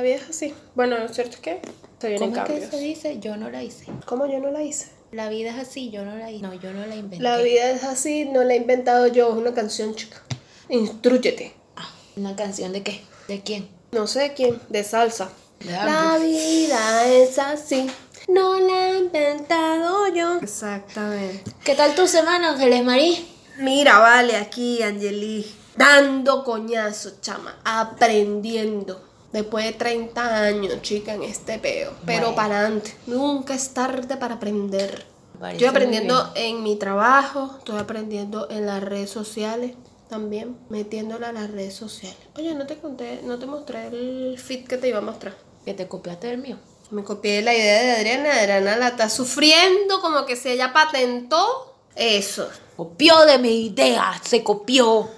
la vida es así. Bueno, lo cierto es que se vienen ¿Cómo es que se dice? Yo no la hice. ¿Cómo yo no la hice? La vida es así, yo no la hice. No, yo no la inventé. La vida es así, no la he inventado yo, es una canción, chica. Instrúyete. Ah, ¿Una canción de qué? ¿De quién? No sé de quién, de salsa. De La vida es así, no la he inventado yo. Exactamente. ¿Qué tal tu semana, Ángeles Marí? Mira, vale, aquí, Angeli, dando coñazo, chama, aprendiendo. Después de 30 años, chica, en este peo. Pero Bueno. para adelante. Nunca es tarde para aprender. Parece Estoy aprendiendo en mi trabajo, estoy aprendiendo en las redes sociales también, metiéndola a las redes sociales. Oye, no te conté, no te mostré el fit que te iba a mostrar. Que te copiaste del mío. Me copié la idea de Adriana, Adriana la está sufriendo como que si ella patentó eso. Copió de mi idea, se copió.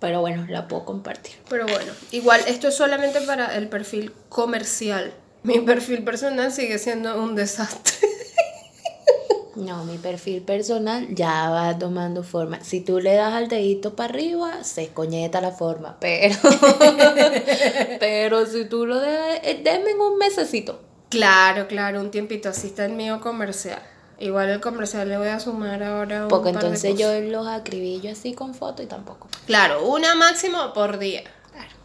Pero bueno, la puedo compartir. Pero bueno, igual esto es solamente para el perfil comercial. Mi perfil personal sigue siendo un desastre. No, mi perfil personal ya va tomando forma. Si tú le das al dedito para arriba, se coñeta la forma. Pero, pero si tú lo dejas, eh, denme en un mesecito. Claro, claro, un tiempito. Así está el mío comercial. Igual el comercial le voy a sumar ahora un Porque par de entonces cosas. yo los acribillo así con foto y tampoco. Claro, una máximo por día.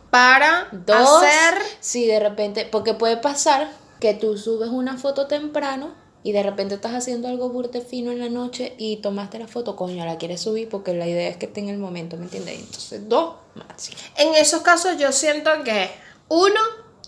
Para Dos, hacer... si de repente, porque puede pasar que tú subes una foto temprano y de repente estás haciendo algo burte fino en la noche y tomaste la foto, coño, la quieres subir porque la idea es que esté en el momento, ¿me entiendes? Entonces, dos máximo. En esos casos yo siento que uno,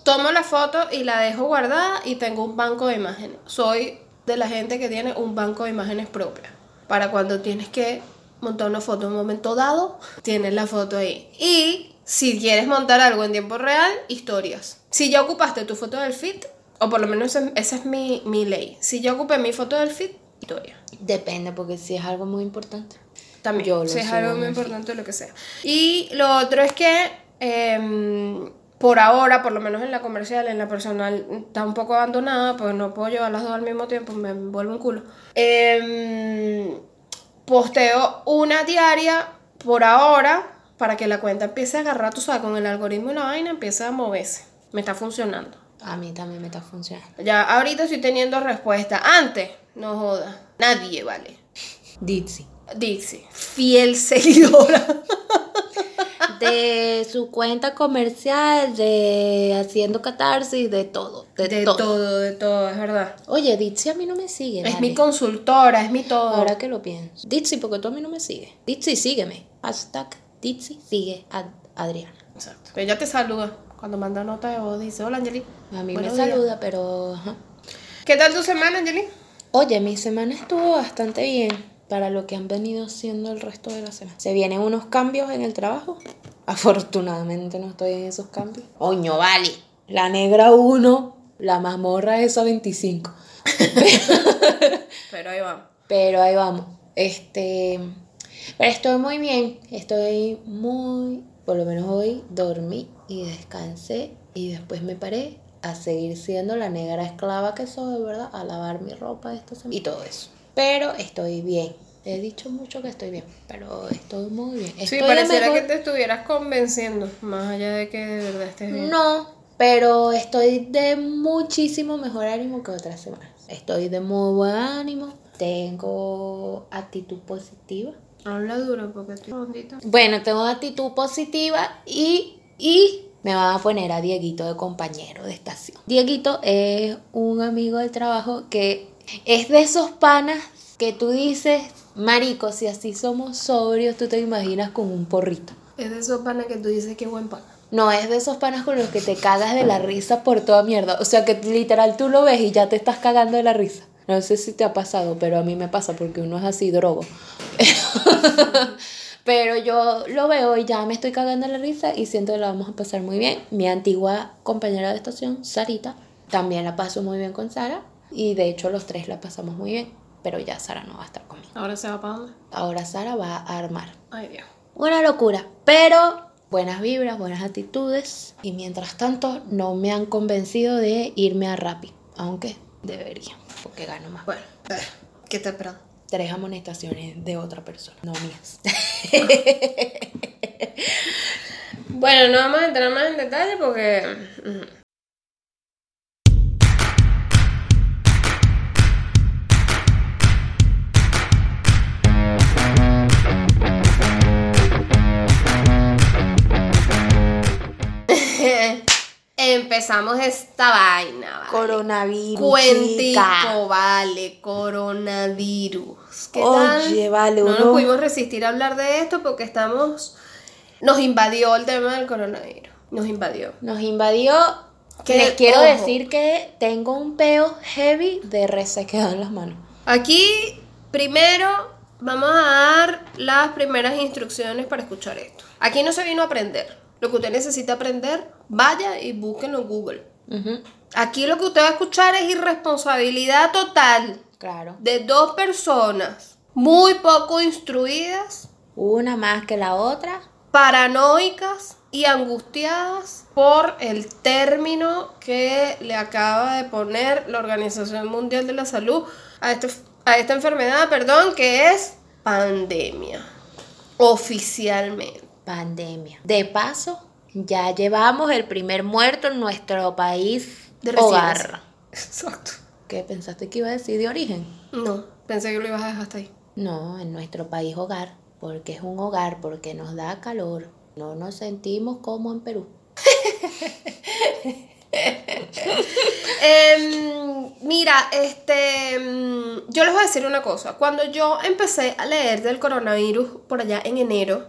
tomo la foto y la dejo guardada y tengo un banco de imágenes. Soy de la gente que tiene un banco de imágenes propia. Para cuando tienes que montar una foto en un momento dado, tienes la foto ahí. Y si quieres montar algo en tiempo real, historias. Si ya ocupaste tu foto del feed, o por lo menos esa, es mi, mi ley. Si ya ocupé mi foto del feed, historia. Depende, porque si es algo muy importante. También, Yo lo si es algo muy feed. importante, lo que sea. Y lo otro es que, em, por ahora, por lo menos en la comercial, en la personal, está un poco abandonada, pues no puedo llevar las dos al mismo tiempo, me vuelve un culo. Em, posteo una diaria por ahora para que la cuenta empiece a agarrar, tú sabes, con el algoritmo y la vaina empiece a moverse. Me está funcionando. A mí también me está funcionando. Ya ahorita estoy teniendo respuesta. Antes, no joda. Nadie, vale. Dixie. Dixie, fiel seguidora. De su cuenta comercial, de haciendo catarsis, de todo. De, De todo. todo. de todo, es verdad. Oye, Dixie a mí no me sigue. Es vale. mi consultora, es mi todo. Ahora que lo pienso. Dixie, porque tú a mí no me sigues. Dixie, sígueme. Hashtag Dixie, sigue a Adriana. Exacto. Ella te saluda. Cuando manda nota de voz dice, hola Angeli. A mí Buenos me días". saluda, pero... ajá. ¿Qué tal tu semana, Angeli? Oye, mi semana estuvo bastante bien para lo que han venido siendo el resto de la semana. Se vienen unos cambios en el trabajo. Afortunadamente no estoy en esos cambios. Oño, vale. La negra 1, la mazmorra esa 25. Pero ahí va. Pero ahí vamos. Este. Pero estoy muy bien. Estoy muy. Por lo menos hoy dormí y descansé. Y después me paré a seguir siendo la negra esclava que soy, ¿verdad? A lavar mi ropa esta semana. Y todo eso. Pero estoy bien. He dicho mucho que estoy bien. Pero estoy muy bien. Sí, Estoy pareciera mejor- que te estuvieras convenciendo. Más allá de que de verdad estés bien. No, pero estoy de muchísimo mejor ánimo que otras semanas. Estoy de muy buen ánimo. Tengo actitud positiva. Habla duro porque estoy rondita. Bueno, tengo actitud positiva y, y me van a poner a Dieguito de compañero de estación. Dieguito es un amigo del trabajo que es de esos panas que tú dices, marico, si así somos sobrios, tú te imaginas con un porrito. Es de esos panas que tú dices que buen pana. No, es de esos panas con los que te cagas de la risa por toda mierda. O sea que literal tú lo ves y ya te estás cagando de la risa. No sé si te ha pasado, pero a mí me pasa porque uno es así drogo. pero yo lo veo y ya me estoy cagando de la risa y siento que la vamos a pasar muy bien. Mi antigua compañera de estación, Sarita, también la paso muy bien con Sara. Y de hecho los tres la pasamos muy bien. Pero ya Sara no va a estar conmigo. Ahora se va para dónde. Ahora Sara va a armar. Ay, Dios. Una locura, pero buenas vibras, buenas actitudes. Y mientras tanto, no me han convencido de irme a Rappi, aunque debería, porque gano más. Bueno, eh, ¿qué te esperando? Tres amonestaciones de otra persona, no mías. Bueno, no vamos a entrar más en detalle porque empezamos esta vaina. ¿vale? Coronavirus. Cuentico, vale, coronavirus. ¿Qué Oye, tal? vale, No uno- nos pudimos resistir a hablar de esto porque estamos. Nos invadió el tema del coronavirus. Nos invadió. Nos invadió. Que, Les quiero ojo. decir que tengo un peo heavy de resequedad en las manos. Aquí, primero, vamos a dar las primeras instrucciones para escuchar esto. Aquí no se vino a aprender. Lo que usted necesita aprender, vaya y búsquenlo en Google. Aquí lo que usted va a escuchar es irresponsabilidad total Claro. de dos personas muy poco instruidas, Una más que la otra. paranoicas y angustiadas por el término que le acaba de poner la Organización Mundial de la Salud a, este- a esta enfermedad, perdón, que es pandemia, oficialmente. Pandemia. De paso, ya llevamos el primer muerto en nuestro país De hogar. Exacto. ¿Qué pensaste que iba a decir de origen? No, pensé que lo ibas a dejar hasta ahí. No, en nuestro país hogar, porque es un hogar, porque nos da calor. No nos sentimos como en Perú. Em, mira, este, em, yo les voy a decir una cosa. Cuando yo empecé a leer del coronavirus por allá en enero,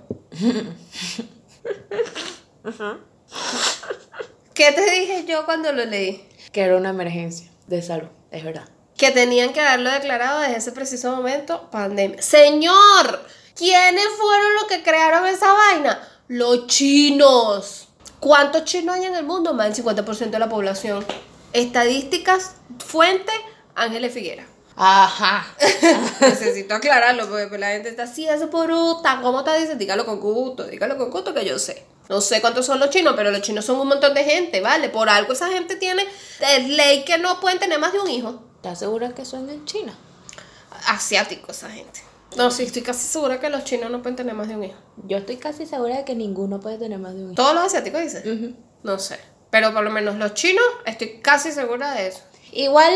¿qué te dije yo cuando lo leí? Que era una emergencia de salud, es verdad. Que tenían que haberlo declarado desde ese preciso momento pandemia. Señor, ¿quiénes fueron los que crearon esa vaina? Los chinos. ¿Cuántos chinos hay en el mundo? Más del 50% de la población. Estadísticas, fuente, Ángeles Figuera. Ajá. Necesito aclararlo porque pues, la gente está así, es bruta. ¿Cómo te dice? Dígalo con gusto, dígalo con gusto que yo sé. No sé cuántos son los chinos, pero los chinos son un montón de gente, ¿vale? Por algo esa gente tiene ley que no pueden tener más de un hijo. ¿Estás segura que son en China? Asiático esa gente. No, sí, estoy casi segura que los chinos no pueden tener más de un hijo. Yo estoy casi segura de que ninguno puede tener más de un hijo. Todos los asiáticos dicen. No sé. Pero por lo menos los chinos, estoy casi segura de eso. Igual,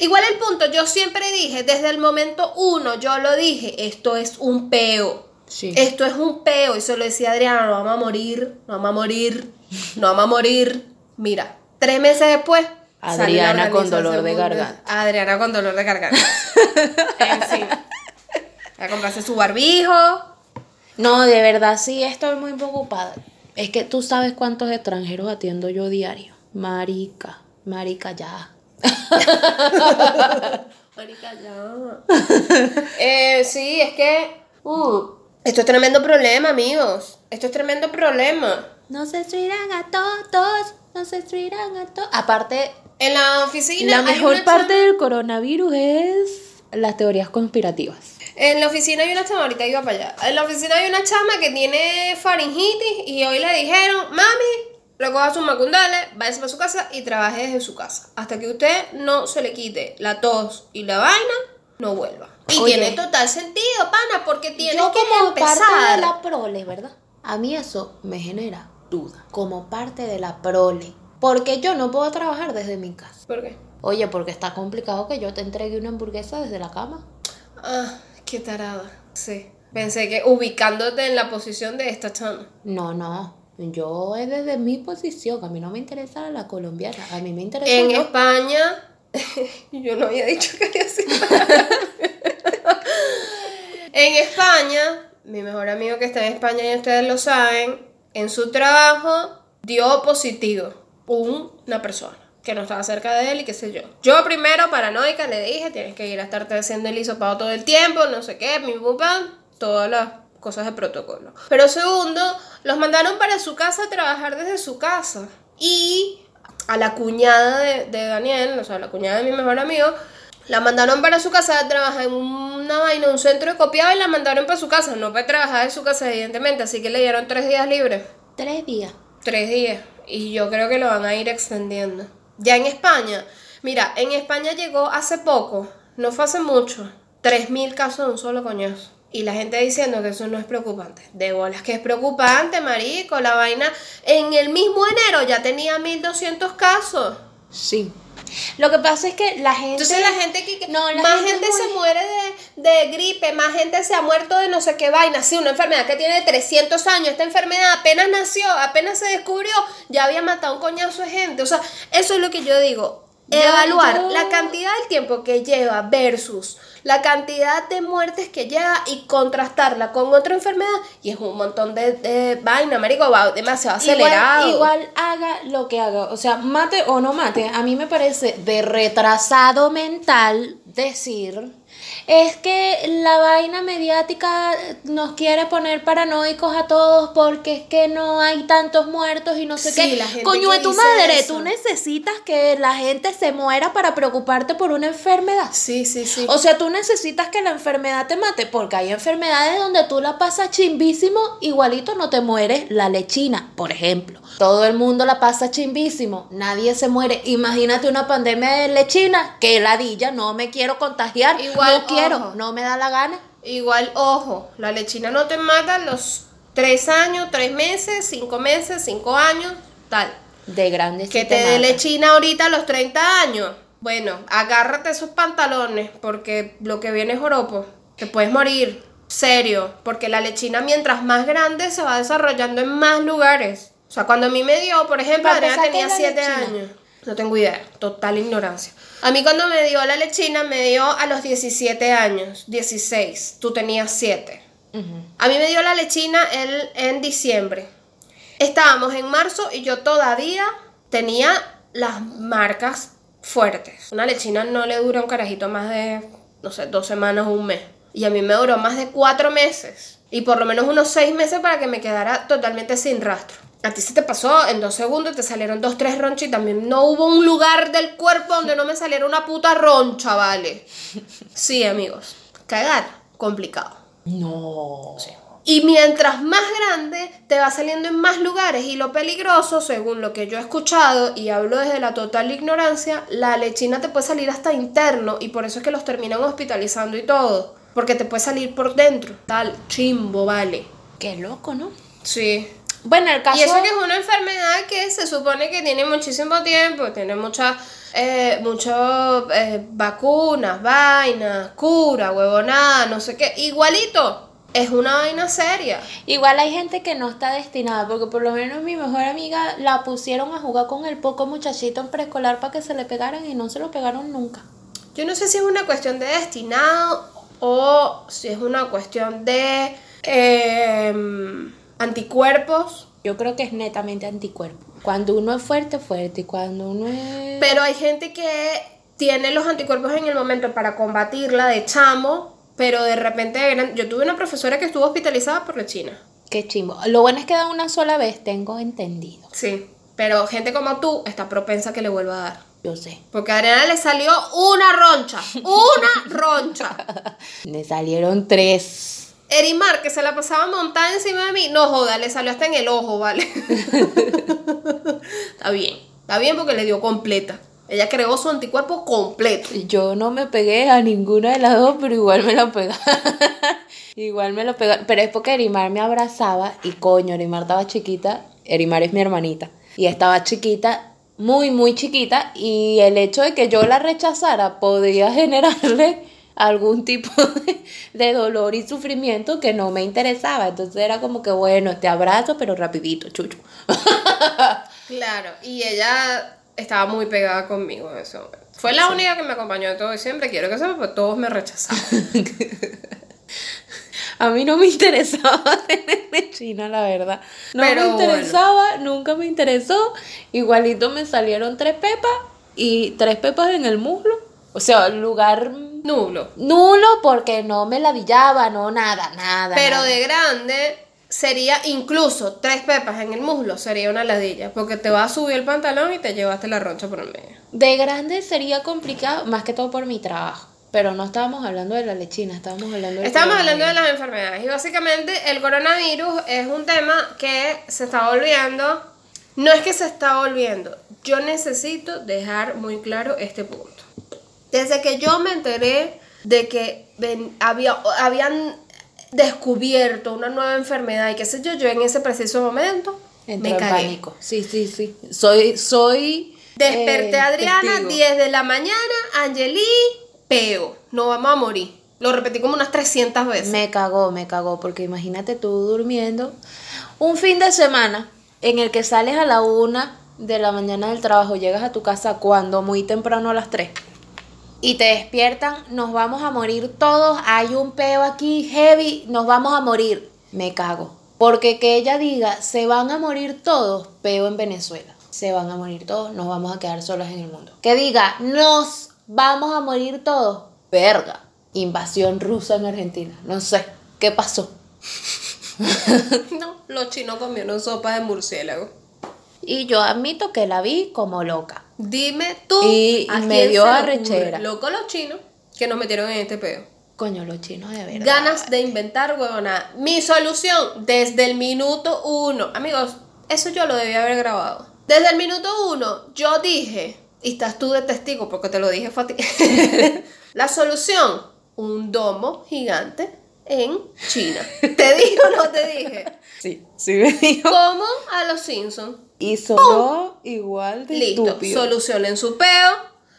Igual el punto, yo siempre dije, desde el momento uno, yo lo dije, esto es un peo. sí. Esto es un peo. Y se lo decía Adriana, no vamos a morir, no vamos a morir, no vamos a morir. Mira, tres meses después. Adriana con dolor de garganta. Adriana con dolor de garganta. en fin. A comprarse su barbijo. No, de verdad sí estoy muy preocupada. Es que tú sabes cuántos extranjeros atiendo yo diario. Marica, marica ya. Marica, ya. eh, sí, es que. uh, esto es tremendo problema, amigos. Esto es tremendo problema. Nos destruirán a todos, nos destruirán a todos. Aparte, En la oficina. la hay mejor una parte chama- del coronavirus es las teorías conspirativas. En la oficina hay una chama, ahorita iba para allá. En la oficina hay una chama que tiene faringitis y hoy le dijeron, mami, recoja sus macundales, váyase para su casa y trabaje desde su casa. Hasta que usted no se le quite la tos y la vaina, no vuelva. Y Oye. tiene total sentido, pana, porque tienes Yo que como parte de la prole, ¿verdad? A mí eso me genera duda. Como parte de la prole. Porque yo no puedo trabajar desde mi casa. ¿Por qué? Oye, porque está complicado que yo te entregue una hamburguesa desde la cama. Ah, qué tarada. Sí. Pensé que ubicándote en la posición de esta chama. No, no. Yo es desde mi posición. A mí no me interesa la colombiana. A mí me interesa En yo. España, yo no había dicho que había sido. en España, mi mejor amigo que está en España y ustedes lo saben, en su trabajo dio positivo una persona que no estaba cerca de él y qué sé yo. Yo primero, paranoica, le dije, tienes que ir a estarte haciendo el hisopado todo el tiempo, no sé qué, mi papá, todas las cosas de protocolo. Pero segundo, los mandaron para su casa a trabajar desde su casa. Y a la cuñada de, de Daniel, o sea, la cuñada de mi mejor amigo, la mandaron para su casa a trabajar en una vaina, un centro de copiado y la mandaron para su casa. No para trabajar en su casa, evidentemente, así que le dieron tres días libres. Tres días. Tres días. Y yo creo que lo van a ir extendiendo. Ya en España, mira, en España llegó hace poco, no fue hace mucho, 3.000 casos de un solo coñazo. Y la gente diciendo que eso no es preocupante. De bolas que es preocupante, marico. La vaina en el mismo enero ya tenía 1.200 casos. Sí. Lo que pasa es que la gente. Entonces la gente que, No, la más gente se muy- muere de, de gripe, más gente se ha muerto de no sé qué vaina, sí, una enfermedad que tiene 300 años, esta enfermedad apenas nació, apenas se descubrió, ya había matado un coñazo de gente, o sea, eso es lo que yo digo, evaluar yo- la cantidad del tiempo que lleva versus la cantidad de muertes que lleva y contrastarla con otra enfermedad y es un montón de, de vaina, marico, va demasiado acelerado. Igual, igual haga lo que haga, o sea, mate o no mate, a mí me parece de retrasado mental decir es que la vaina mediática nos quiere poner paranoicos a todos porque es que no hay tantos muertos y no sé Sí, qué. la gente Coño de tu madre, eso. tú necesitas que la gente se muera para preocuparte por una enfermedad. Sí, sí, sí. O sea, tú necesitas que la enfermedad te mate, porque hay enfermedades donde tú la pasas chimbísimo, igualito no te mueres. La lechina, por ejemplo. Todo el mundo la pasa chimbísimo, nadie se muere. Imagínate una pandemia de lechina, que ladilla, no me quiero contagiar, Igual, no quiero, no me da la gana. Igual, ojo, la lechina no te mata a los 3 años, 3 meses, 5 meses, 5 años, tal. De grandes Que te dé lechina ahorita a los 30 años. Bueno, agárrate esos pantalones porque lo que viene es joropo. Te puedes morir. Serio. Porque la lechina mientras más grande se va desarrollando en más lugares. O sea, cuando a mí me dio, por ejemplo, Adriana empezar, ¿qué tenía es la 7 lechina? años. No tengo idea. Total ignorancia. A mí cuando me dio la lechina me dio a los 17 años. 16. Tú tenías 7. A mí me dio la lechina el, en diciembre. Estábamos en marzo y yo todavía tenía las marcas fuertes. Una lechina no le dura un carajito más de, no sé, dos semanas o un mes. Y a mí me duró más de cuatro meses. Y por lo menos unos seis meses para que me quedara totalmente sin rastro. A ti se te pasó en dos segundos, te salieron dos, tres ronchas y también no hubo un lugar del cuerpo donde no me saliera una puta roncha, ¿vale? Sí, amigos. Cagar, complicado. No. Y mientras más grande, te va saliendo en más lugares. Y lo peligroso, según lo que yo he escuchado, y hablo desde la total ignorancia, la lechina te puede salir hasta interno. Y por eso es que los terminan hospitalizando y todo. Porque te puede salir por dentro. Tal chimbo, vale. Qué loco, ¿no? Sí. Bueno, el caso Y eso que es una enfermedad que se supone que tiene muchísimo tiempo, tiene muchas eh, mucho, eh, vacunas, vainas, cura, huevonada, no sé qué. Igualito, es una vaina seria. Igual hay gente que no está destinada, porque por lo menos mi mejor amiga la pusieron a jugar con el poco muchachito en preescolar para que se le pegaran y no se lo pegaron nunca. Yo no sé si es una cuestión de destinado o si es una cuestión de em, anticuerpos. Yo creo que es netamente anticuerpo. Cuando uno es fuerte, fuerte. Y cuando uno es... Pero hay gente que tiene los anticuerpos en el momento para combatirla de chamo, pero de repente de gran- yo tuve una profesora que estuvo hospitalizada por la China. Qué chimbo. Lo bueno es que da una sola vez, tengo entendido. Sí. Pero gente como tú está propensa a que le vuelva a dar. Yo sé. Porque a Adriana le salió una roncha. Una roncha. Me salieron tres. Erimar, que se la pasaba montada encima de mí, no joda, le salió hasta en el ojo, ¿vale? está bien. Está bien porque le dio completa. Ella creó su anticuerpo completo. Yo no me pegué a ninguna de las dos, pero igual me lo pegaron. igual me lo pegaron. Pero es porque Erimar me abrazaba y coño, Erimar estaba chiquita. Erimar es mi hermanita. Y estaba chiquita, muy, muy chiquita. Y el hecho de que yo la rechazara podía generarle algún tipo de, de dolor y sufrimiento que no me interesaba. Entonces era como que, bueno, te abrazo, pero rapidito, chucho. Claro, y ella estaba muy pegada conmigo en ese momento. Fue la única que me acompañó de todo diciembre, quiero que sepa, pues todos me rechazaban. A mí no me interesaba tener China, la verdad. No Pero me interesaba, nunca me interesó. Igualito me salieron tres pepas y tres pepas en el muslo. O sea, lugar Nulo. nulo porque no me ladillaba, no nada, nada. Pero nada. de grande sería incluso tres pepas en el muslo, sería una ladilla, porque te va a subir el pantalón y te llevaste la roncha por el medio. De grande sería complicado, más que todo por mi trabajo. Pero no estábamos hablando de la lechina, estábamos hablando de Estamos hablando de las enfermedades y básicamente el coronavirus es un tema que se está volviendo, no es que se está volviendo, yo necesito dejar muy claro este punto. Desde que yo me enteré de que ven- había, habían descubierto una nueva enfermedad y qué sé yo, yo en ese preciso momento Entró me pánico. Sí, sí, sí. Soy, soy Desperté eh, a Adriana, testigo. 10 de la mañana, Angeli, peo. No vamos a morir. Lo repetí como unas 300 veces. Me cagó, me cagó, porque imagínate tú durmiendo un fin de semana en el que sales a la una de la mañana del trabajo, llegas a tu casa cuando muy temprano a las 3 y te despiertan, nos vamos a morir todos, hay un peo aquí heavy, nos vamos a morir. Me cago. Porque que ella diga, se van a morir todos, peo en Venezuela. Se van a morir todos, nos vamos a quedar solas en el mundo. Que diga, nos vamos a morir todos, verga. Invasión rusa en Argentina. No sé, ¿qué pasó? No, los chinos comieron sopa de murciélago. Y yo admito que la vi como loca. Dime tú. Y- ¿a me quién dio se le arrechera. ocurre? Loco los chinos que nos metieron en este peo. Coño, los chinos de verdad. Ganas de inventar, huevona. Mi solución, desde el minuto uno. Amigos, eso yo lo debía haber grabado. Desde el minuto uno, yo dije, y estás tú de testigo porque te lo dije fue a ti. La solución, un domo gigante en China. ¿Te dije o no te dije? Sí, sí me dijo. Como a los Simpsons. Y sonó igual de Listo, estúpido. solucionen su peo,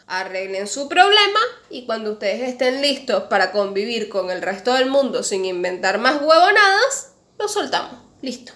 arreglen su problema y cuando ustedes estén listos para convivir con el resto del mundo sin inventar más huevonadas, lo soltamos. Listo.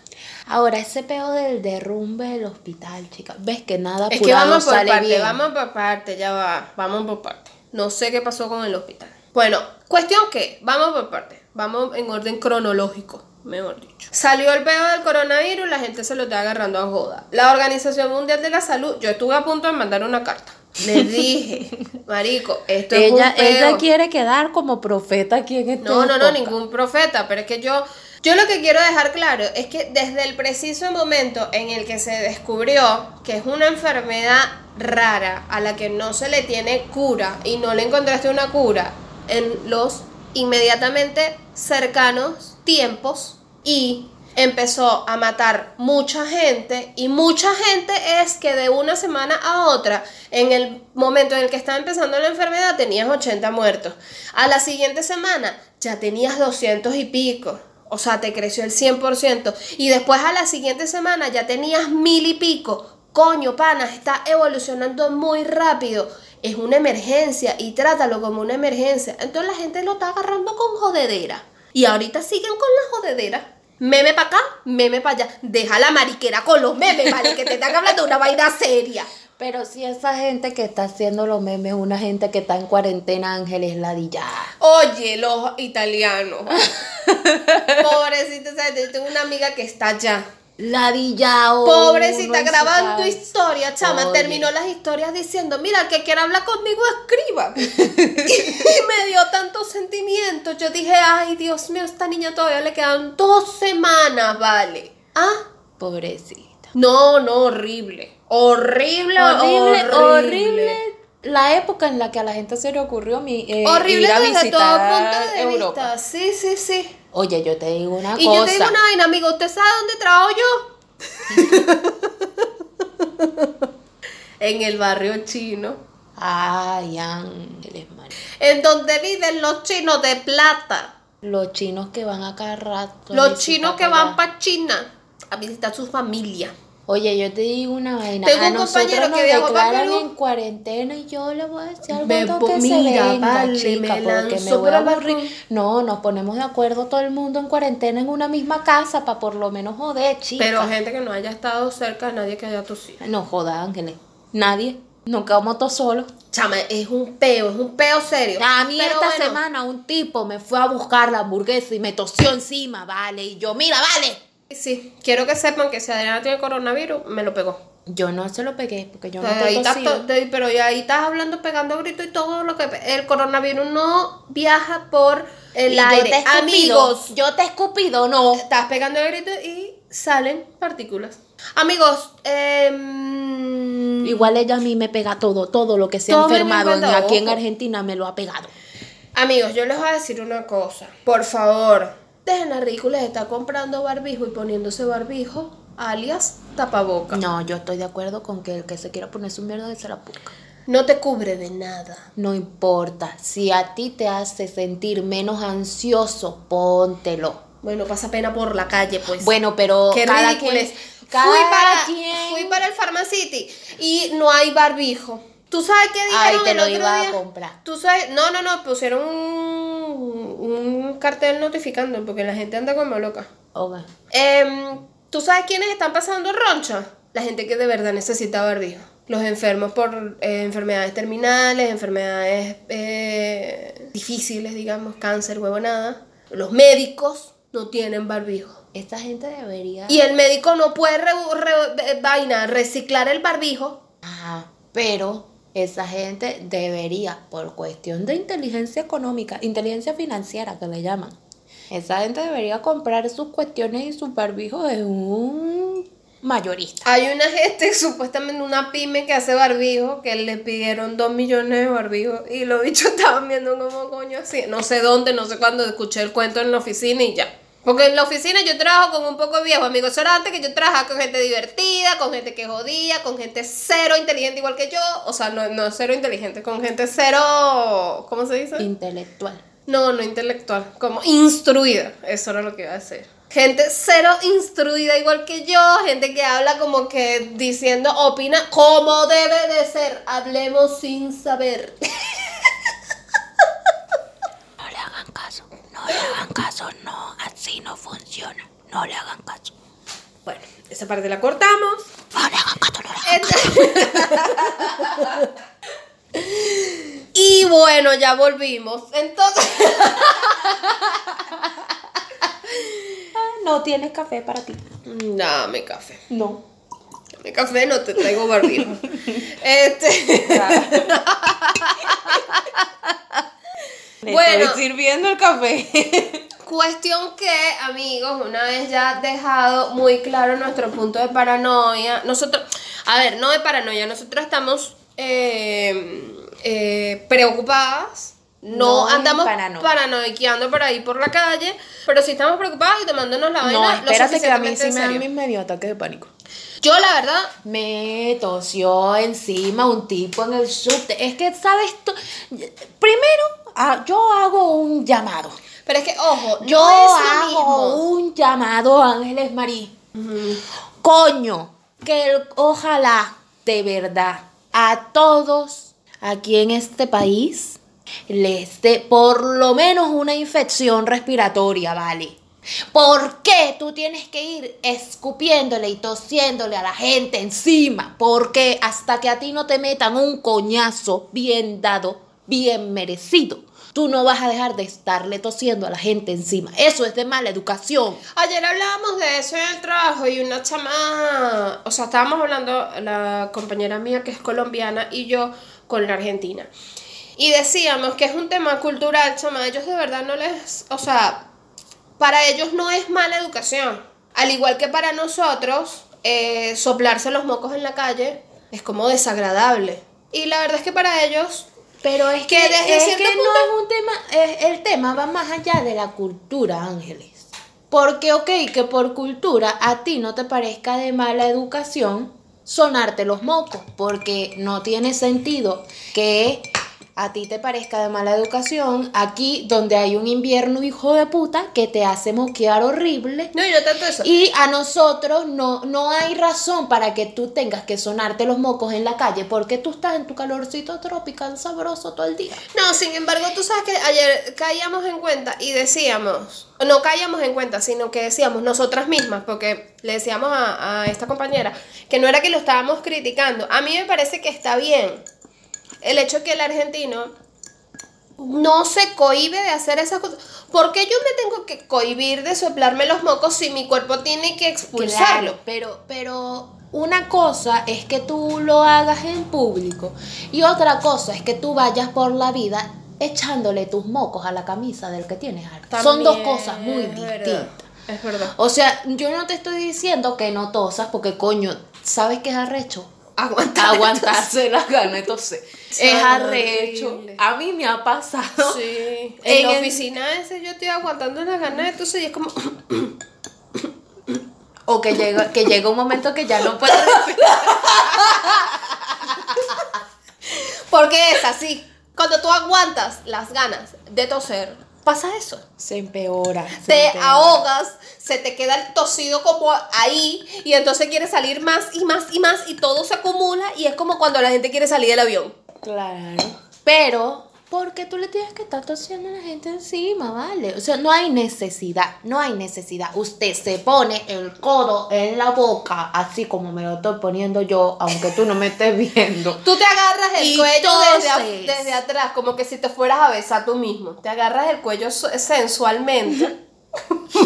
Ahora, ese peo del derrumbe del hospital, chica. Ves que nada Es que vamos por sale parte, bien. vamos por parte, ya va, vamos por parte. No sé qué pasó con el hospital. Bueno, cuestión que, vamos por parte, vamos en orden cronológico, mejor dicho. Salió el peo del coronavirus, la gente se lo está agarrando a joda. La Organización Mundial de la Salud, yo estuve a punto de mandar una carta. Le dije, marico, esto es Ella, un peo. ella quiere quedar como profeta aquí en este No, no, no, ningún profeta, pero es que yo, yo lo que quiero dejar claro es que desde el preciso momento en el que se descubrió que es una enfermedad rara a la que no se le tiene cura y no le encontraste una cura en los inmediatamente cercanos tiempos y empezó a matar mucha gente y mucha gente es que de una semana a otra, en el momento en el que estaba empezando la enfermedad, tenías 80 muertos. A la siguiente semana ya tenías 200 y pico. O sea, te creció el 100%. Y después a la siguiente semana ya tenías mil y pico. Coño, panas, está evolucionando muy rápido. Es una emergencia y trátalo como una emergencia. Entonces la gente lo está agarrando con jodedera. Y ahorita siguen con la jodedera. Meme para acá, meme para allá. Deja la mariquera con los memes, vale, que te están hablando de una vaina seria. Pero si esa gente que está haciendo los memes, una gente que está en cuarentena, Ángeles Ladilla. Oye, los italianos. Pobrecita, ¿sabes? Yo tengo una amiga que está allá. Ladilla. uno Pobrecita, en su grabando casa. historias, chama. Oye. Terminó las historias diciendo, mira, el que quiera hablar conmigo, escriba. y me dio tanto sentimiento. Yo dije, ay, Dios mío, esta niña todavía le quedan dos semanas, vale. Ah, Pobrecita. no, no, horrible. Horrible, Horrible, horrible. horrible. La época en la que a la gente se le ocurrió mi, eh, Horrible ir a desde todo punto de Europa. vista. Sí, sí, sí. Oye, yo te digo una Y cosa. yo te digo una vaina, amigo, ¿usted sabe dónde trabajo yo? en el barrio chino. Ay, Ángeles, María. En donde viven los chinos de plata. Los chinos que van a cada rato. Los chinos que para van para China a visitar su familia. Oye, yo te digo una vaina. Tengo a un compañero nos que viajó pa' declaran Perú. en cuarentena y yo le voy a decir algo Me po- que se mira, venga, vale, chica, me porque me voy a aburrir. No, nos ponemos de acuerdo todo el mundo en cuarentena en una misma casa para por lo menos joder, chica. Pero gente que no haya estado cerca nadie que haya tosido. No joda, Ángeles. Nadie. Nunca vamos todos solos. Chama, es un peo, es un peo serio. A mí Pero esta bueno, semana un tipo me fue a buscar la hamburguesa y me tosió encima, vale. Y yo, mira, vale. Sí, quiero que sepan que si Adriana tiene coronavirus, me lo pegó. Yo no se lo pegué porque yo no Ahí estás to- de- pero ya ahí estás hablando, pegando gritos y todo lo que... El coronavirus no viaja por el Y yo aire. te escupido, Amigos, Yo te he escupido, no. estás pegando el grito y salen partículas. Amigos, em, Igual ella a mí me pega todo, todo lo que se ha enfermado en- aquí en. Argentina me lo ha pegado. Amigos, yo les voy a decir una cosa. Por favor, dejen la ridícula de estar comprando barbijo y poniéndose barbijo, alias tapaboca. No, yo estoy de acuerdo con que el que se quiera poner su mierda de se la ponga. No te cubre de nada. No importa, si a ti te hace sentir menos ansioso, póntelo. Bueno, pasa pena por la calle, pues. Bueno, pero Qué cada quien, es. Cada fui para, quien- fui para el Pharmacity y no hay barbijo. ¿Tú sabes qué dijeron Ay, te el lo otro iba a comprar. Tú sabes, no, no, no, pusieron un, un cartel notificando porque la gente anda como loca. Ok. Em, ¿Tú sabes quiénes están pasando roncha? La gente que de verdad necesita barbijo. Los enfermos por eh, enfermedades terminales, enfermedades eh, difíciles, digamos, cáncer, huevonada. Los médicos no tienen barbijo. Esta gente debería. Y el médico no puede re- re- eh, vaina, reciclar el barbijo. Ajá. Pero esa gente debería, por cuestión de inteligencia económica, inteligencia financiera que le llaman, esa gente debería comprar sus cuestiones y sus barbijos en un mayorista. Hay una gente, supuestamente una pyme que hace barbijo, que le pidieron dos millones de barbijos y los bichos estaban viendo como coño así. No sé dónde, no sé cuándo escuché el cuento en la oficina y ya. Porque en la oficina yo trabajo con un poco de viejo, amigos. Eso era antes que yo trabajaba con gente divertida, con gente que jodía, con gente cero inteligente igual que yo. O sea, no, no cero inteligente, con gente cero. ¿Cómo se dice? Intelectual. No, no intelectual, como instruida. Eso era lo que iba a decir. Gente cero instruida igual que yo, gente que habla como que diciendo, opina como debe de ser. Hablemos sin saber. No le hagan caso, no le hagan caso, no, así no funciona. No le hagan caso. Bueno, esa parte la cortamos. No le hagan caso, no le hagan y bueno, ya volvimos. Entonces, No tienes café para ti. dame café. No. Dame café, no te traigo barbijo. este. Bueno. estoy sirviendo el café. Cuestión que, amigos, una vez ya dejado muy claro nuestro punto de paranoia, nosotros, a ver, no de paranoia, nosotros estamos eh, eh, preocupadas, no, andamos paranoia. paranoiqueando por ahí por la calle, pero sí estamos preocupadas y tomándonos la vaina. No, espérate que a mí sí me da serio. mi medio ataque de pánico. Yo, la verdad, Me tosió encima un tipo en el subte. Es que, ¿sabes? Primero, ah, yo hago un llamado. pero es que, ojo, Yo no es lo hago mismo. un llamado, Ángeles Marí. Coño, que el- ojalá, de verdad, a todos aquí en este país les dé por lo menos una infección respiratoria, ¿vale? ¿Por qué tú tienes que ir escupiéndole y tosiéndole a la gente encima? Porque hasta que a ti no te metan un coñazo bien dado, bien merecido, tú no vas a dejar de estarle tosiendo a la gente encima. Eso es de mala educación. Ayer hablábamos de eso en el trabajo y una chama, o sea, estábamos hablando la compañera mía que es colombiana y yo con la argentina. Y decíamos que es un tema cultural, chama, ellos de verdad no les, o sea, para ellos no es mala educación. Al igual que para nosotros, eh, soplarse los mocos en la calle es como desagradable. Y la verdad es que para ellos Pero es Que que, desde es cierto que punto- no es un tema, es- el tema va más allá de la cultura, Ángeles. Porque, ok, que por cultura a ti no te parezca de mala educación sonarte los mocos, porque no tiene sentido que a ti te parezca de mala educación aquí donde hay un invierno hijo de puta que te hace moquear horrible. No, y no tanto eso. Y a nosotros no, no hay razón para que tú tengas que sonarte los mocos en la calle porque tú estás en tu calorcito tropical sabroso todo el día. No, sin embargo, tú sabes que ayer caíamos en cuenta y decíamos, no caíamos en cuenta, sino que decíamos nosotras mismas, porque le decíamos a, a esta compañera que no era que lo estábamos criticando. A mí me parece que está bien el hecho que el argentino no se cohibe de hacer esas cosas. ¿Por qué yo me tengo que cohibir de soplarme los mocos si mi cuerpo tiene que expulsarlo? Claro, pero, pero una cosa es que tú lo hagas en público y otra cosa es que tú vayas por la vida echándole tus mocos a la camisa del que tienes al- Son dos cosas muy es verdad, distintas. Es verdad. O sea, yo no te estoy diciendo que no tosas porque coño, ¿sabes qué es arrecho? Aguantar. Aguantarse las ganas de toser. Son Es arrecho. A mí me ha pasado. Sí. En En la el- oficina ese yo estoy aguantando las ganas de toser y es como... O que llega, que llega un momento que ya no respirar. Porque es así. Cuando tú aguantas las ganas de toser, pasa eso. Se empeora. se Te empeora. ahogas, se te queda el tosido como ahí y entonces quieres salir más y más y más y todo se acumula y es como cuando la gente quiere salir del avión. Claro. Pero, ¿por qué tú le tienes que estar tosiendo a la gente encima, vale? O sea, no hay necesidad, no hay necesidad. Usted se pone el codo en la boca, así como me lo estoy poniendo yo, aunque tú no me estés viendo. Tú te agarras el Y cuello desde, atrás, como que si te fueras a besar tú mismo. Te agarras el cuello su- sensualmente.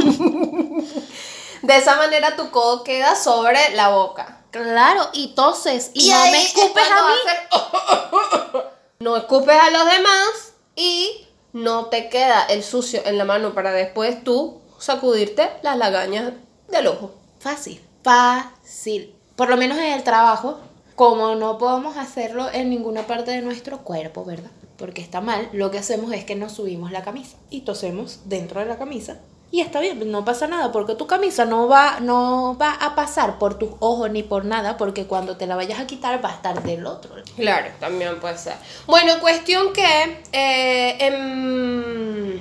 de esa manera tu codo queda sobre la boca. Claro, y toses, y, no ahí me es escupes a mí. No escupes a los demás y no te queda el sucio en la mano para después tú sacudirte las lagañas del ojo. Fácil, fácil. Por lo menos en el trabajo, como no podemos hacerlo en ninguna parte de nuestro cuerpo, ¿verdad? Porque está mal, lo que hacemos es que nos subimos la camisa y tosemos dentro de la camisa. Y está bien, no pasa nada, porque tu camisa no va, no va a pasar por tus ojos ni por nada, porque cuando te la vayas a quitar va a estar del otro. Claro, también puede ser. Bueno, cuestión que... eh, em,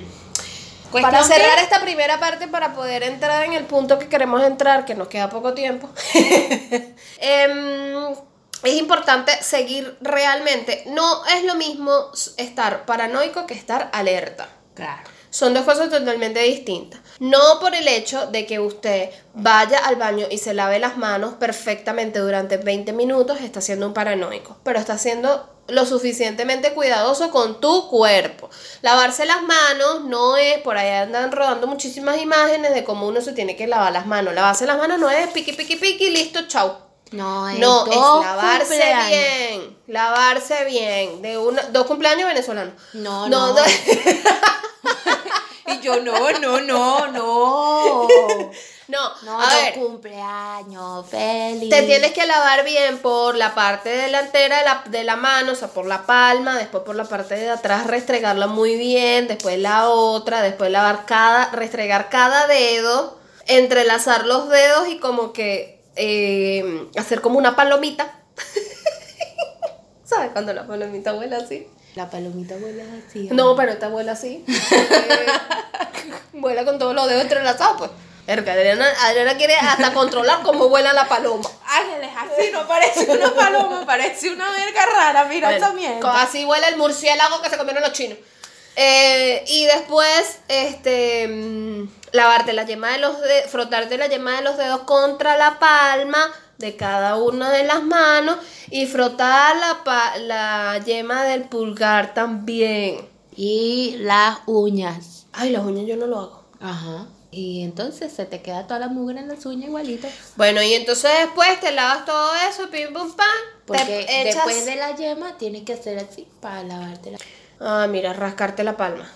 Cuestión para cerrar que- esta primera parte, para poder entrar en el punto que queremos entrar, que nos queda poco tiempo, em, es importante seguir realmente. No es lo mismo estar paranoico que estar alerta. Claro. Son dos cosas totalmente distintas. No por el hecho de que usted vaya al baño y se lave las manos perfectamente durante 20 minutos, está siendo un paranoico, pero está siendo lo suficientemente cuidadoso con tu cuerpo. Lavarse las manos no es, por ahí andan rodando muchísimas imágenes de cómo uno se tiene que lavar las manos. Lavarse las manos no es piqui, piqui, piqui, listo, chau. No, es, No, es lavarse cumpleaños. bien, lavarse bien, de una, dos cumpleaños venezolanos. No, no, no. Y yo, no, no, no, no. no, No, a no ver, cumpleaños, feliz. Te tienes que lavar bien por la parte delantera de la, de la mano, o sea, por la palma, después por la parte de atrás, restregarla muy bien, después la otra, después lavar cada, restregar cada dedo, entrelazar los dedos y como que eh, hacer como una palomita. ¿Sabes cuando la palomita vuela así? La palomita vuela así. No, pero esta vuela así. Vuela con todos los dedos entrelazados, pues. Adriana, Adriana quiere hasta controlar cómo vuela la paloma. Ángeles, así no parece una paloma, parece una verga rara, mira Bueno, esa mierda. Así vuela el murciélago que se comieron los chinos. Eh, y después, este, mm, lavarte la yema de los dedos, frotarte la yema de los dedos contra la palma de cada una de las manos y frotar la, pa- la yema del pulgar también. Y las uñas. Ay, las uñas yo no lo hago. Ajá. Y entonces se te queda toda la mugre en las uñas igualito. Bueno, y entonces después te lavas todo eso, pim pum pam. Porque te echas- después de la yema tienes que hacer así para lavarte la. Ah, mira, rascarte la palma.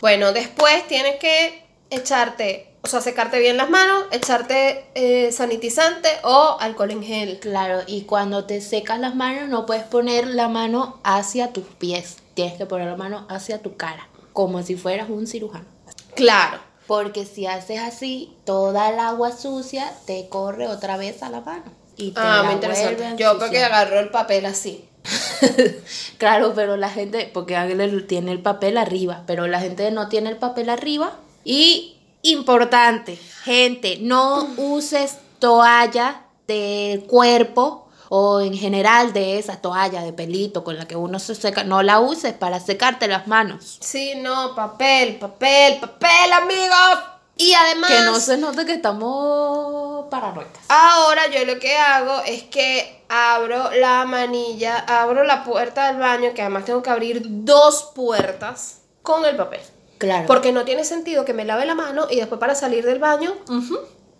Bueno, después tienes que echarte, o sea, secarte bien las manos, echarte eh, sanitizante o alcohol en gel. Claro, y cuando te secas las manos no puedes poner la mano hacia tus pies. Tienes que poner la mano hacia tu cara, como si fueras un cirujano. Claro. Porque si haces así, toda el agua sucia te corre otra vez a la mano. Y te Ah, muy interesante. Yo porque ensuciar. agarro el papel así. claro, pero la gente, porque Ángel tiene el papel arriba, pero la gente no tiene el papel arriba. Y importante, gente, no uses toalla del cuerpo o en general de esa toalla de pelito con la que uno se seca, no la uses para secarte las manos. Sí, no, papel, papel, papel, amigos. Y además, Que no se note que estamos paranoicas. ahora yo lo que hago es que abro la manilla, abro la puerta del baño, que además tengo que abrir dos puertas con el papel. Claro. Porque no tiene sentido que me lave la mano y después para salir del baño,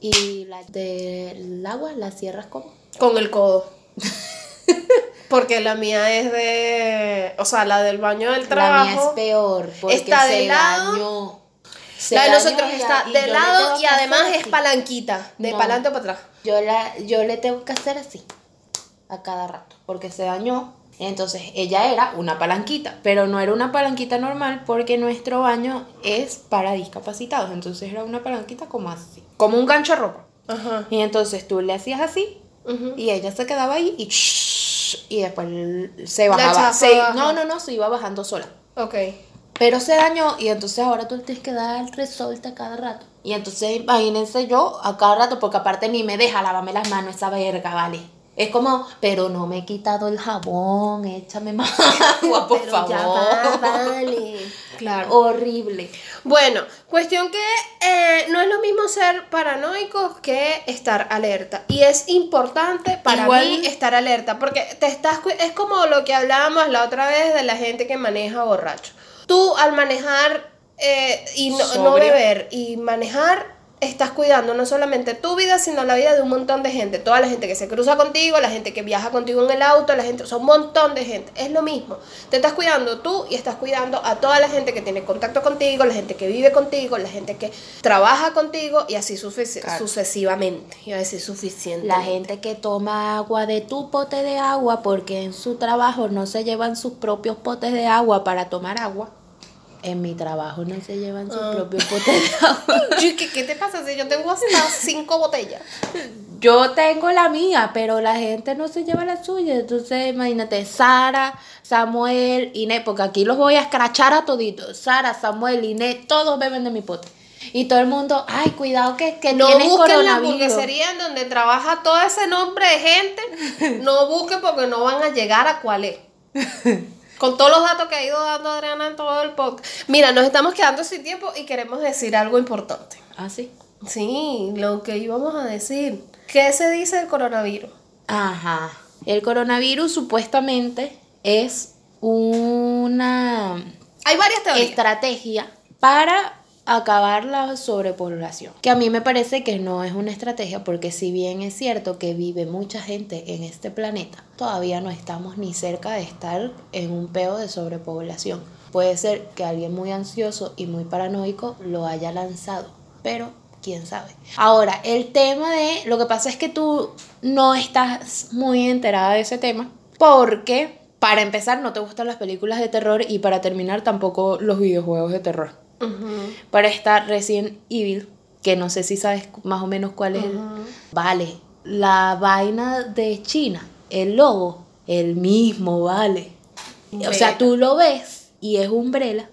Y la del agua la cierras como. con el codo. Porque la mía es de. O sea, la del baño del La trabajo. mía es peor. Porque está de se lado. dañó. Se la de nosotros está y de lado y además es así. palanquita. De No. para adelante o para atrás. Yo, la, yo le tengo que hacer así. A cada rato. Porque se dañó. Entonces ella era una palanquita. Pero no era una palanquita normal. Porque nuestro baño es para discapacitados. Entonces era una palanquita como así. Como un gancho de ropa. Ajá. Y entonces tú le hacías así. Y ella se quedaba ahí y, y después se bajaba. Se- no, no, no, se iba bajando sola. Ok. pero se dañó y entonces ahora tú tienes que dar resolta cada rato. Y entonces imagínense yo a cada rato, porque aparte ni me deja lavarme las manos esa verga, ¿vale? Es como, pero no me he quitado el jabón, échame más agua, por Pero favor. ya va, vale. Claro. Horrible. Bueno, cuestión que eh, no es lo mismo ser paranoicos que estar alerta. Y es importante para Igual- mí estar alerta, porque te estás es como lo que hablábamos la otra vez de la gente que maneja borracho. Tú al manejar eh, y no, beber y manejar, estás cuidando no solamente tu vida, sino la vida de un montón de gente. Toda la gente que se cruza contigo, la gente que viaja contigo en el auto, la gente, o sea, un montón de gente. Es lo mismo. Te estás cuidando tú y estás cuidando a toda la gente que tiene contacto contigo, la gente que vive contigo, la gente que trabaja contigo y así Claro. sucesivamente. Iba a decir suficiente. La gente que toma agua de tu pote de agua porque en su trabajo no se llevan sus propios potes de agua para tomar agua. En mi trabajo no se llevan sus Ah. propios potes de agua. Yo, ¿Qué, ¿Qué te pasa si yo tengo hasta cinco botellas? Yo tengo la mía, pero la gente no se lleva la suya. Entonces, imagínate, Sara, Samuel, Inés, porque aquí los voy a escrachar a toditos. Sara, Samuel, Inés, todos beben de mi pote. Y todo el mundo, ay, cuidado que, que No busquen la hamburguesería en donde trabaja todo ese nombre de gente. No busquen porque no van a llegar a cuál es. Con todos los datos que ha ido dando Adriana en todo el podcast. Mira, nos estamos quedando sin tiempo y queremos decir algo importante. Ah, sí. Sí, lo que íbamos a decir. ¿Qué se dice del coronavirus? Ajá. El coronavirus supuestamente es una Hay varias teorías. estrategia para acabar la sobrepoblación. Que a mí me parece que no es una estrategia porque si bien es cierto que vive mucha gente en este planeta, todavía no estamos ni cerca de estar en un peo de sobrepoblación. Puede ser que alguien muy ansioso y muy paranoico lo haya lanzado, pero quién sabe. Ahora, el tema de lo que pasa es que tú no estás muy enterada de ese tema porque para empezar no te gustan las películas de terror y para terminar tampoco los videojuegos de terror. Para estar Resident Evil, que no sé si sabes más o menos cuál es el... Vale, la vaina de China, el logo, el mismo, vale. O sea, tú lo ves y es Umbrella.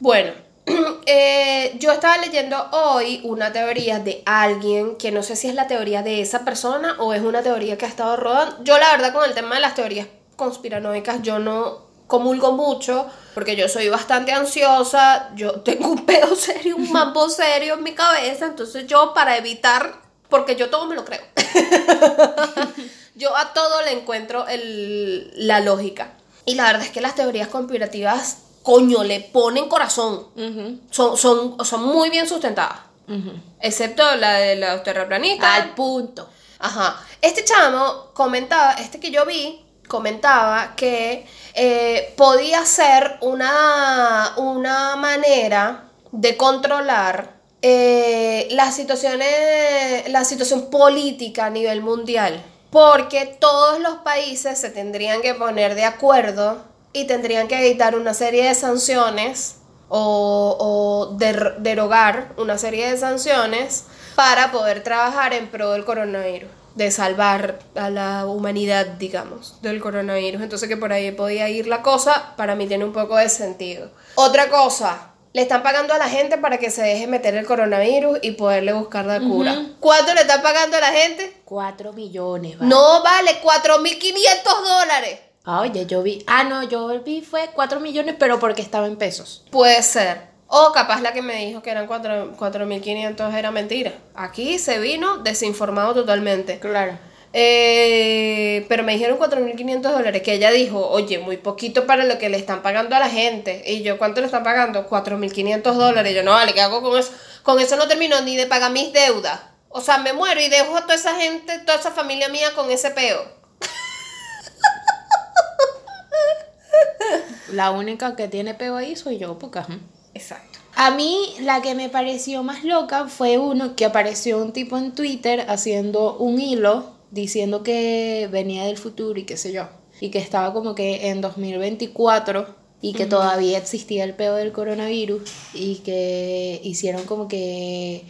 Bueno, eh, yo estaba leyendo hoy una teoría de alguien que no sé si es la teoría de esa persona o es una teoría que ha estado rodando. Yo la verdad con el tema de las teorías conspiranoicas yo no comulgo mucho porque yo soy bastante ansiosa, yo tengo un pedo serio, un mambo serio en mi cabeza, entonces yo para evitar, porque yo todo me lo creo, yo a todo le encuentro el- la lógica. Y la verdad es que las teorías conspirativas, coño, le ponen corazón. Ujú, Son, son, son muy bien sustentadas. ujú. Excepto la de los terraplanistas. Al punto. Ajá. Este chamo comentaba, este que yo vi, comentaba que eh, podía ser una, una manera de controlar eh, las situaciones, la situación política a nivel mundial. Porque todos los países se tendrían que poner de acuerdo y tendrían que evitar una serie de sanciones o, o der- derogar una serie de sanciones para poder trabajar en pro del coronavirus, de salvar a la humanidad, digamos, del coronavirus. Entonces que por ahí podía ir la cosa, para mí tiene un poco de sentido. Otra cosa, le están pagando a la gente para que se deje meter el coronavirus y poderle buscar la cura. ¿Cuánto le están pagando a la gente? Cuatro millones, vale. No vale 4.500 dólares. Ah, oye, yo vi. Ah, no, yo vi fue 4 millones, pero porque estaba en pesos. Puede ser. O capaz la que me dijo que eran cuatro- 4.500 era mentira. Aquí se vino desinformado totalmente. Claro. Eh, pero me dijeron 4.500 dólares, que ella dijo, oye, muy poquito para lo que le están pagando a la gente. Y yo, ¿cuánto le están pagando? 4.500 dólares. Yo, no, vale, ¿qué hago con eso? Con eso no termino ni de pagar mis deudas. O sea, me muero y dejo a toda esa gente, toda esa familia mía con ese peo. La única que tiene peo ahí soy yo, porque. Exacto. A mí la que me pareció más loca fue uno que apareció un tipo en Twitter haciendo un hilo diciendo que venía del futuro y qué sé yo. Y que estaba como que en 2024 y que todavía existía el peo del coronavirus y que hicieron como que...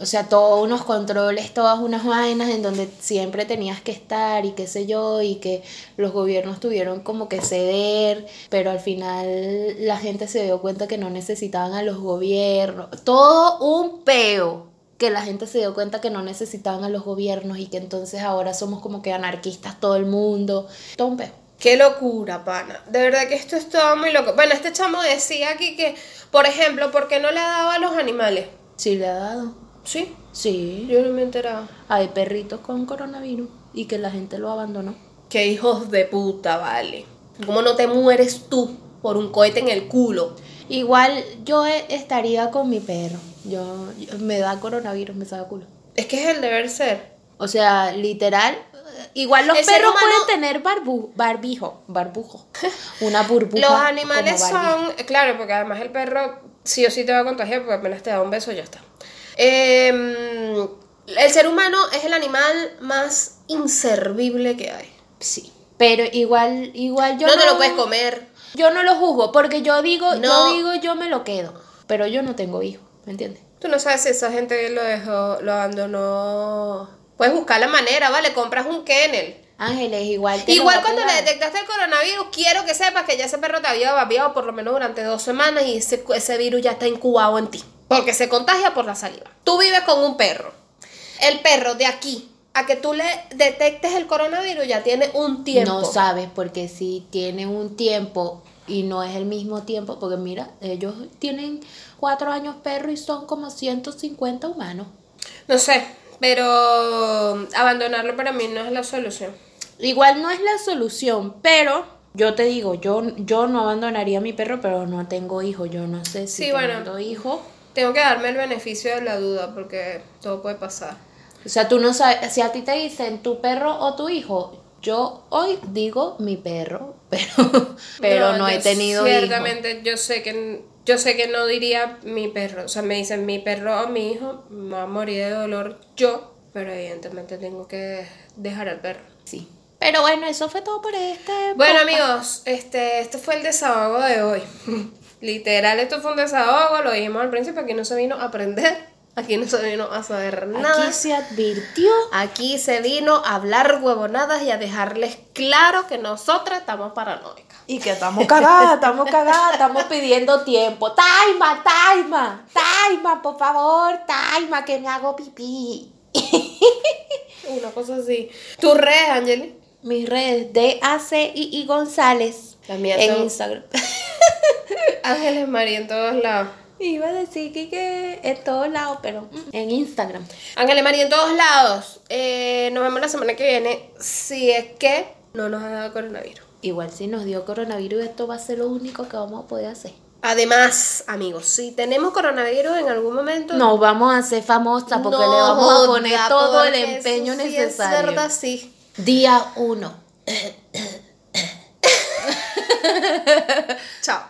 O sea, todos unos controles, todas unas vainas en donde siempre tenías que estar y qué sé yo, y que los gobiernos tuvieron como que ceder, pero al final la gente se dio cuenta que no necesitaban a los gobiernos. Todo un peo que la gente se dio cuenta que no necesitaban a los gobiernos y que entonces ahora somos como que anarquistas todo el mundo. Todo un peo. Qué locura, pana. De verdad que esto es todo muy loco. Bueno, este chamo decía aquí que, por ejemplo, ¿por qué no le ha dado a los animales? Sí, le ha dado. Sí, Sí. yo no me he enterado. Hay perritos con coronavirus y que la gente lo abandonó. Qué hijos de puta, vale. ¿Cómo no te mueres tú por un cohete en el culo? Igual yo e- estaría con mi perro. Yo, yo- me da coronavirus, me saca culo. Es que es el deber ser. O sea, literal. Igual los El perros humano- pueden tener barbu, barbijo, barbujo, una burbuja. Los animales son, claro, porque además el perro sí o sí te va a contagiar porque apenas te da un beso ya está. Em, el ser humano es el animal más inservible que hay. Sí. Pero igual, igual yo no, te lo puedes comer. Yo no lo juzgo, porque yo digo, No. yo digo, yo me lo quedo. Pero yo no tengo hijos, ¿me entiendes? Tú no sabes si esa gente lo dejó, lo abandonó. Puedes buscar la manera, ¿vale? Compras un kennel. Ángeles, igual. te Igual cuando le detectaste el coronavirus, quiero que sepas que ya ese perro te había babiado por lo menos durante dos semanas y ese, ese virus ya está incubado en ti. Porque se contagia por la saliva. Tú vives con un perro. El perro de aquí a que tú le detectes el coronavirus ya tiene un tiempo. No sabes, porque si tiene un tiempo y no es el mismo tiempo, porque mira, ellos tienen cuatro años perro y son como 150 humanos. No sé, pero abandonarlo para mí no es la solución. Igual no es la solución, pero yo te digo, yo, yo no abandonaría a mi perro, pero no tengo hijo. Yo no sé si Sí, bueno. teniendo hijo. Tengo que darme el beneficio de la duda porque todo puede pasar. O sea, tú no sabes, si a ti te dicen tu perro o tu hijo, yo hoy digo mi perro, pero, pero no, he tenido hijo. Ciertamente, yo sé que yo sé que no diría mi perro. O sea, me dicen mi perro o mi hijo, me va a morir de dolor yo, pero evidentemente tengo que dejar al perro. Sí. Pero bueno, eso fue todo por este. Bueno, podcast. amigos, este, este fue el desahogo de hoy. Literal, esto fue un desahogo, lo dijimos al principio, aquí no se vino a aprender, aquí no se vino a saber nada. Aquí se advirtió. Aquí se vino a hablar huevonadas y a dejarles claro que nosotras estamos paranoicas. Y que estamos cagadas, estamos cagadas, estamos pidiendo tiempo. Taima, Taima, Taima, por favor, Taima, que me hago pipí. Una cosa así. ¿Tu red, Angeli? Mis redes, D-A-C-I-I González. Mías en Instagram. Ángeles María en todos lados. Iba a decir que, que en todos lados, pero en Instagram. Ángeles María en todos lados. Eh, nos vemos la semana que viene. Si es que no nos ha dado coronavirus. Igual si nos dio coronavirus, esto va a ser lo único que vamos a poder hacer. Además, amigos, si tenemos coronavirus en algún momento. Nos vamos a hacer famosa porque no le vamos a poner todo el empeño sí necesario. Es verdad, sí. Día uno. Tchau.